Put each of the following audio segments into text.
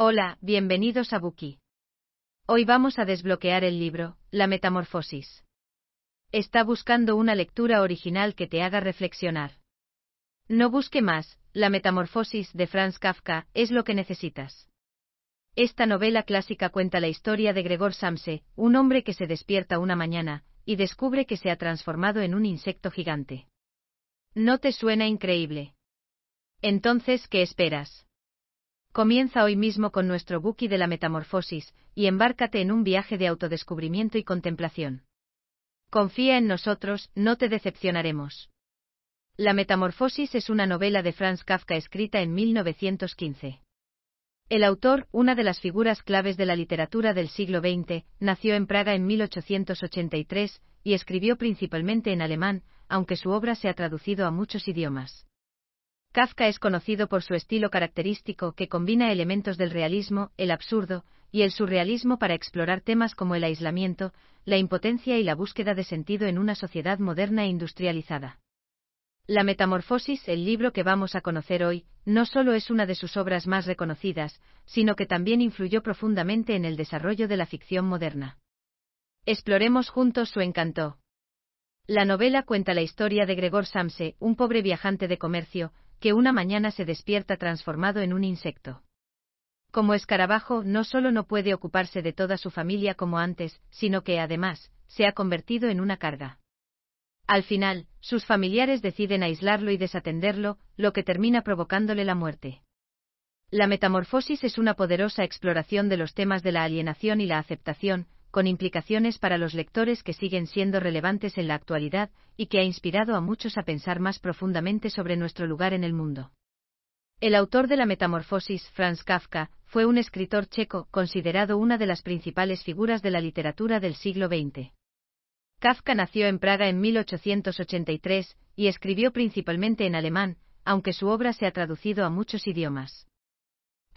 Hola, bienvenidos a Buki. Hoy vamos a desbloquear el libro, La Metamorfosis. Está buscando una lectura original que te haga reflexionar. No busque más, La Metamorfosis de Franz Kafka es lo que necesitas. Esta novela clásica cuenta la historia de Gregor Samse, un hombre que se despierta una mañana, y descubre que se ha transformado en un insecto gigante. ¿No te suena increíble? Entonces, ¿qué esperas? Comienza hoy mismo con nuestro Buki de la Metamorfosis, y embárcate en un viaje de autodescubrimiento y contemplación. Confía en nosotros, no te decepcionaremos. La Metamorfosis es una novela de Franz Kafka escrita en 1915. El autor, una de las figuras claves de la literatura del siglo XX, nació en Praga en 1883 y escribió principalmente en alemán, aunque su obra se ha traducido a muchos idiomas. Kafka es conocido por su estilo característico que combina elementos del realismo, el absurdo y el surrealismo para explorar temas como el aislamiento, la impotencia y la búsqueda de sentido en una sociedad moderna e industrializada. La Metamorfosis, el libro que vamos a conocer hoy, no solo es una de sus obras más reconocidas, sino que también influyó profundamente en el desarrollo de la ficción moderna. Exploremos juntos su encanto. La novela cuenta la historia de Gregor Samse, un pobre viajante de comercio, que una mañana se despierta transformado en un insecto. Como escarabajo, no solo no puede ocuparse de toda su familia como antes, sino que además, se ha convertido en una carga. Al final, sus familiares deciden aislarlo y desatenderlo, lo que termina provocándole la muerte. La metamorfosis es una poderosa exploración de los temas de la alienación y la aceptación, con implicaciones para los lectores que siguen siendo relevantes en la actualidad y que ha inspirado a muchos a pensar más profundamente sobre nuestro lugar en el mundo. El autor de la Metamorfosis, Franz Kafka, fue un escritor checo considerado una de las principales figuras de la literatura del siglo XX. Kafka nació en Praga en 1883 y escribió principalmente en alemán, aunque su obra se ha traducido a muchos idiomas.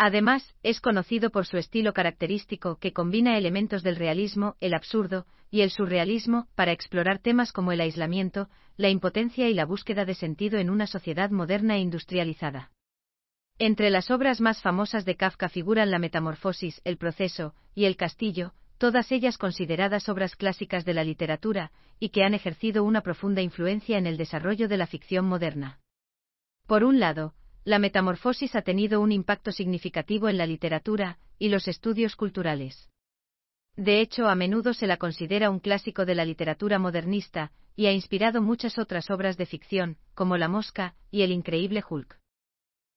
Además, es conocido por su estilo característico que combina elementos del realismo, el absurdo y el surrealismo para explorar temas como el aislamiento, la impotencia y la búsqueda de sentido en una sociedad moderna e industrializada. Entre las obras más famosas de Kafka figuran La Metamorfosis, El Proceso y El Castillo, todas ellas consideradas obras clásicas de la literatura, y que han ejercido una profunda influencia en el desarrollo de la ficción moderna. Por un lado, la metamorfosis ha tenido un impacto significativo en la literatura y los estudios culturales. De hecho, a menudo se la considera un clásico de la literatura modernista, y ha inspirado muchas otras obras de ficción, como La Mosca y El Increíble Hulk.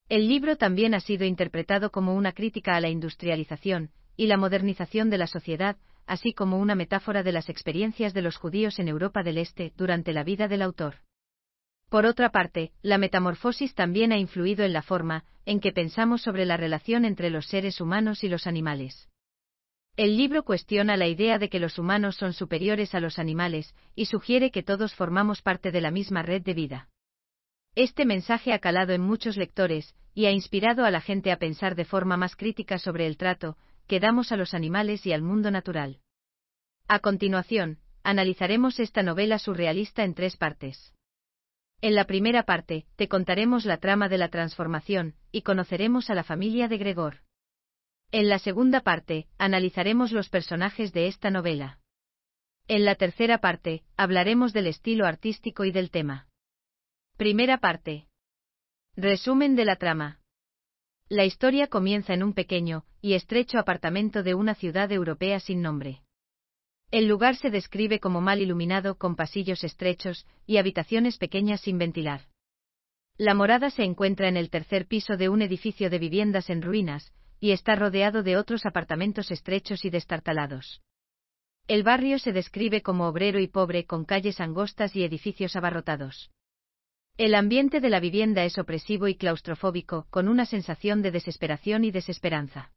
El libro también ha sido interpretado como una crítica a la industrialización, y la modernización de la sociedad, así como una metáfora de las experiencias de los judíos en Europa del Este durante la vida del autor. Por otra parte, la metamorfosis también ha influido en la forma en que pensamos sobre la relación entre los seres humanos y los animales. El libro cuestiona la idea de que los humanos son superiores a los animales y sugiere que todos formamos parte de la misma red de vida. Este mensaje ha calado en muchos lectores y ha inspirado a la gente a pensar de forma más crítica sobre el trato que damos a los animales y al mundo natural. A continuación, analizaremos esta novela surrealista en tres partes. En la primera parte, te contaremos la trama de la transformación, y conoceremos a la familia de Gregor. En la segunda parte, analizaremos los personajes de esta novela. En la tercera parte, hablaremos del estilo artístico y del tema. Primera parte. Resumen de la trama. La historia comienza en un pequeño y estrecho apartamento de una ciudad europea sin nombre. El lugar se describe como mal iluminado con pasillos estrechos y habitaciones pequeñas sin ventilar. La morada se encuentra en el tercer piso de un edificio de viviendas en ruinas, y está rodeado de otros apartamentos estrechos y destartalados. El barrio se describe como obrero y pobre con calles angostas y edificios abarrotados. El ambiente de la vivienda es opresivo y claustrofóbico, con una sensación de desesperación y desesperanza.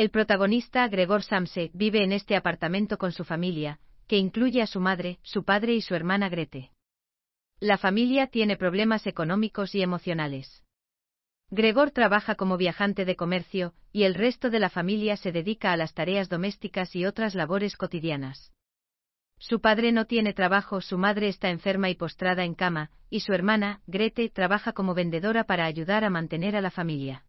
El protagonista, Gregor Samse, vive en este apartamento con su familia, que incluye a su madre, su padre y su hermana Grete. La familia tiene problemas económicos y emocionales. Gregor trabaja como viajante de comercio, y el resto de la familia se dedica a las tareas domésticas y otras labores cotidianas. Su padre no tiene trabajo, su madre está enferma y postrada en cama, y su hermana, Grete, trabaja como vendedora para ayudar a mantener a la familia.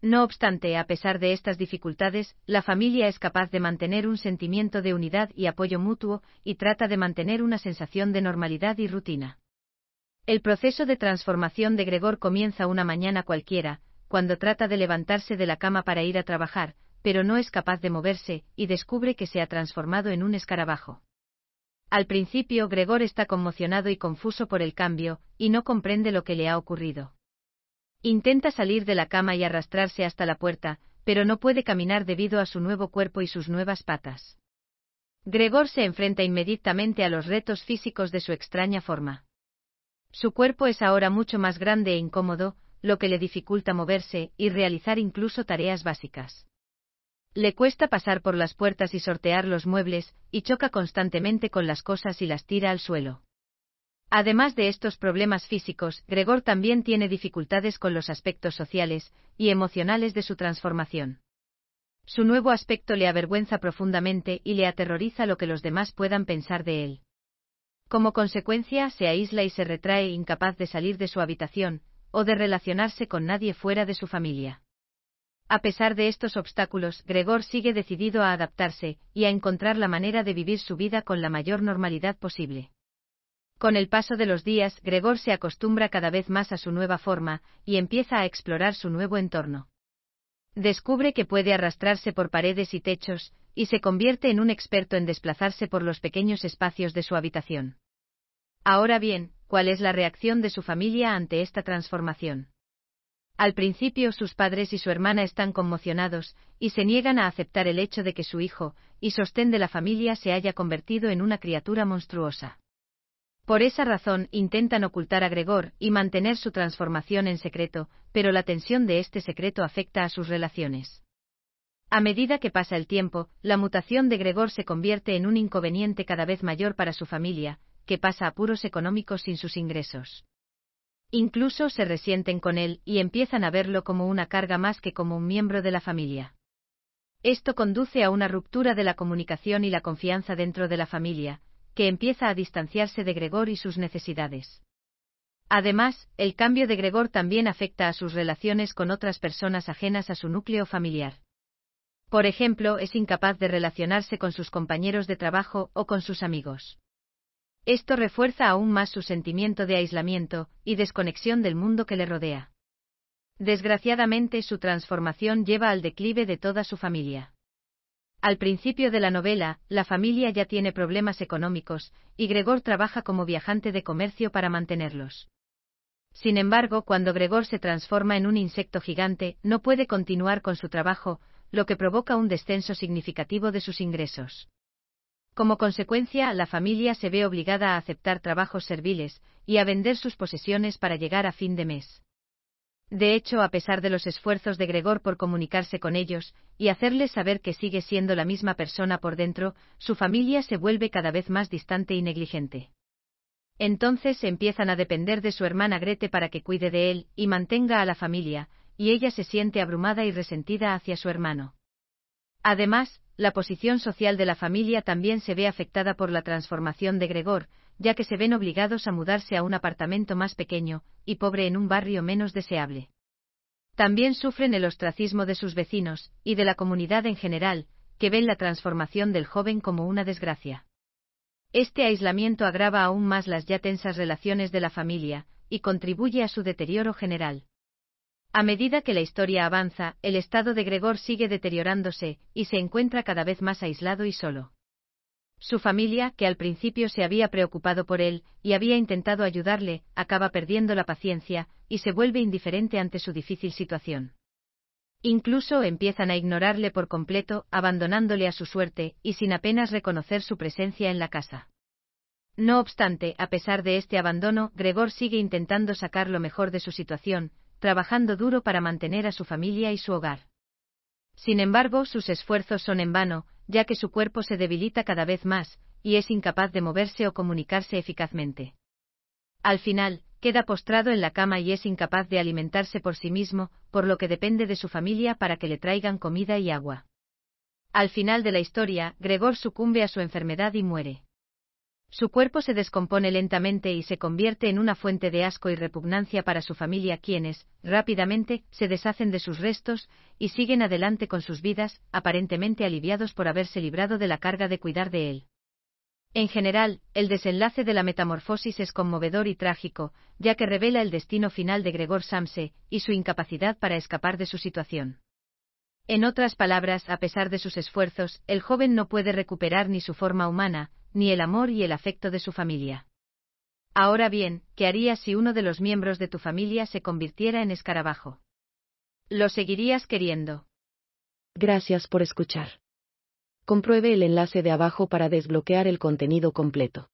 No obstante, a pesar de estas dificultades, la familia es capaz de mantener un sentimiento de unidad y apoyo mutuo, y trata de mantener una sensación de normalidad y rutina. El proceso de transformación de Gregor comienza una mañana cualquiera, cuando trata de levantarse de la cama para ir a trabajar, pero no es capaz de moverse, y descubre que se ha transformado en un escarabajo. Al principio Gregor está conmocionado y confuso por el cambio, y no comprende lo que le ha ocurrido. Intenta salir de la cama y arrastrarse hasta la puerta, pero no puede caminar debido a su nuevo cuerpo y sus nuevas patas. Gregor se enfrenta inmediatamente a los retos físicos de su extraña forma. Su cuerpo es ahora mucho más grande e incómodo, lo que le dificulta moverse y realizar incluso tareas básicas. Le cuesta pasar por las puertas y sortear los muebles, y choca constantemente con las cosas y las tira al suelo. Además de estos problemas físicos, Gregor también tiene dificultades con los aspectos sociales y emocionales de su transformación. Su nuevo aspecto le avergüenza profundamente y le aterroriza lo que los demás puedan pensar de él. Como consecuencia, se aísla y se retrae incapaz de salir de su habitación, o de relacionarse con nadie fuera de su familia. A pesar de estos obstáculos, Gregor sigue decidido a adaptarse y a encontrar la manera de vivir su vida con la mayor normalidad posible. Con el paso de los días, Gregor se acostumbra cada vez más a su nueva forma, y empieza a explorar su nuevo entorno. Descubre que puede arrastrarse por paredes y techos, y se convierte en un experto en desplazarse por los pequeños espacios de su habitación. Ahora bien, ¿cuál es la reacción de su familia ante esta transformación? Al principio sus padres y su hermana están conmocionados, y se niegan a aceptar el hecho de que su hijo, y sostén de la familia, se haya convertido en una criatura monstruosa. Por esa razón intentan ocultar a Gregor y mantener su transformación en secreto, pero la tensión de este secreto afecta a sus relaciones. A medida que pasa el tiempo, la mutación de Gregor se convierte en un inconveniente cada vez mayor para su familia, que pasa apuros económicos sin sus ingresos. Incluso se resienten con él y empiezan a verlo como una carga más que como un miembro de la familia. Esto conduce a una ruptura de la comunicación y la confianza dentro de la familia, que empieza a distanciarse de Gregor y sus necesidades. Además, el cambio de Gregor también afecta a sus relaciones con otras personas ajenas a su núcleo familiar. Por ejemplo, es incapaz de relacionarse con sus compañeros de trabajo o con sus amigos. Esto refuerza aún más su sentimiento de aislamiento y desconexión del mundo que le rodea. Desgraciadamente, su transformación lleva al declive de toda su familia. Al principio de la novela, la familia ya tiene problemas económicos, y Gregor trabaja como viajante de comercio para mantenerlos. Sin embargo, cuando Gregor se transforma en un insecto gigante, no puede continuar con su trabajo, lo que provoca un descenso significativo de sus ingresos. Como consecuencia, la familia se ve obligada a aceptar trabajos serviles y a vender sus posesiones para llegar a fin de mes. De hecho, a pesar de los esfuerzos de Gregor por comunicarse con ellos y hacerles saber que sigue siendo la misma persona por dentro, su familia se vuelve cada vez más distante y negligente. Entonces empiezan a depender de su hermana Grete para que cuide de él y mantenga a la familia, y ella se siente abrumada y resentida hacia su hermano. Además, la posición social de la familia también se ve afectada por la transformación de Gregor, ya que se ven obligados a mudarse a un apartamento más pequeño y pobre en un barrio menos deseable. También sufren el ostracismo de sus vecinos y de la comunidad en general, que ven la transformación del joven como una desgracia. Este aislamiento agrava aún más las ya tensas relaciones de la familia, y contribuye a su deterioro general. A medida que la historia avanza, el estado de Gregor sigue deteriorándose, y se encuentra cada vez más aislado y solo. Su familia, que al principio se había preocupado por él y había intentado ayudarle, acaba perdiendo la paciencia y se vuelve indiferente ante su difícil situación. Incluso empiezan a ignorarle por completo, abandonándole a su suerte y sin apenas reconocer su presencia en la casa. No obstante, a pesar de este abandono, Gregor sigue intentando sacar lo mejor de su situación, trabajando duro para mantener a su familia y su hogar. Sin embargo, sus esfuerzos son en vano, ya que su cuerpo se debilita cada vez más, y es incapaz de moverse o comunicarse eficazmente. Al final, queda postrado en la cama y es incapaz de alimentarse por sí mismo, por lo que depende de su familia para que le traigan comida y agua. Al final de la historia, Gregor sucumbe a su enfermedad y muere. Su cuerpo se descompone lentamente y se convierte en una fuente de asco y repugnancia para su familia quienes, rápidamente, se deshacen de sus restos, y siguen adelante con sus vidas, aparentemente aliviados por haberse librado de la carga de cuidar de él. En general, el desenlace de la metamorfosis es conmovedor y trágico, ya que revela el destino final de Gregor Samse, y su incapacidad para escapar de su situación. En otras palabras, a pesar de sus esfuerzos, el joven no puede recuperar ni su forma humana, ni el amor y el afecto de su familia. Ahora bien, ¿qué harías si uno de los miembros de tu familia se convirtiera en escarabajo? ¿Lo seguirías queriendo? Gracias por escuchar. Compruebe el enlace de abajo para desbloquear el contenido completo.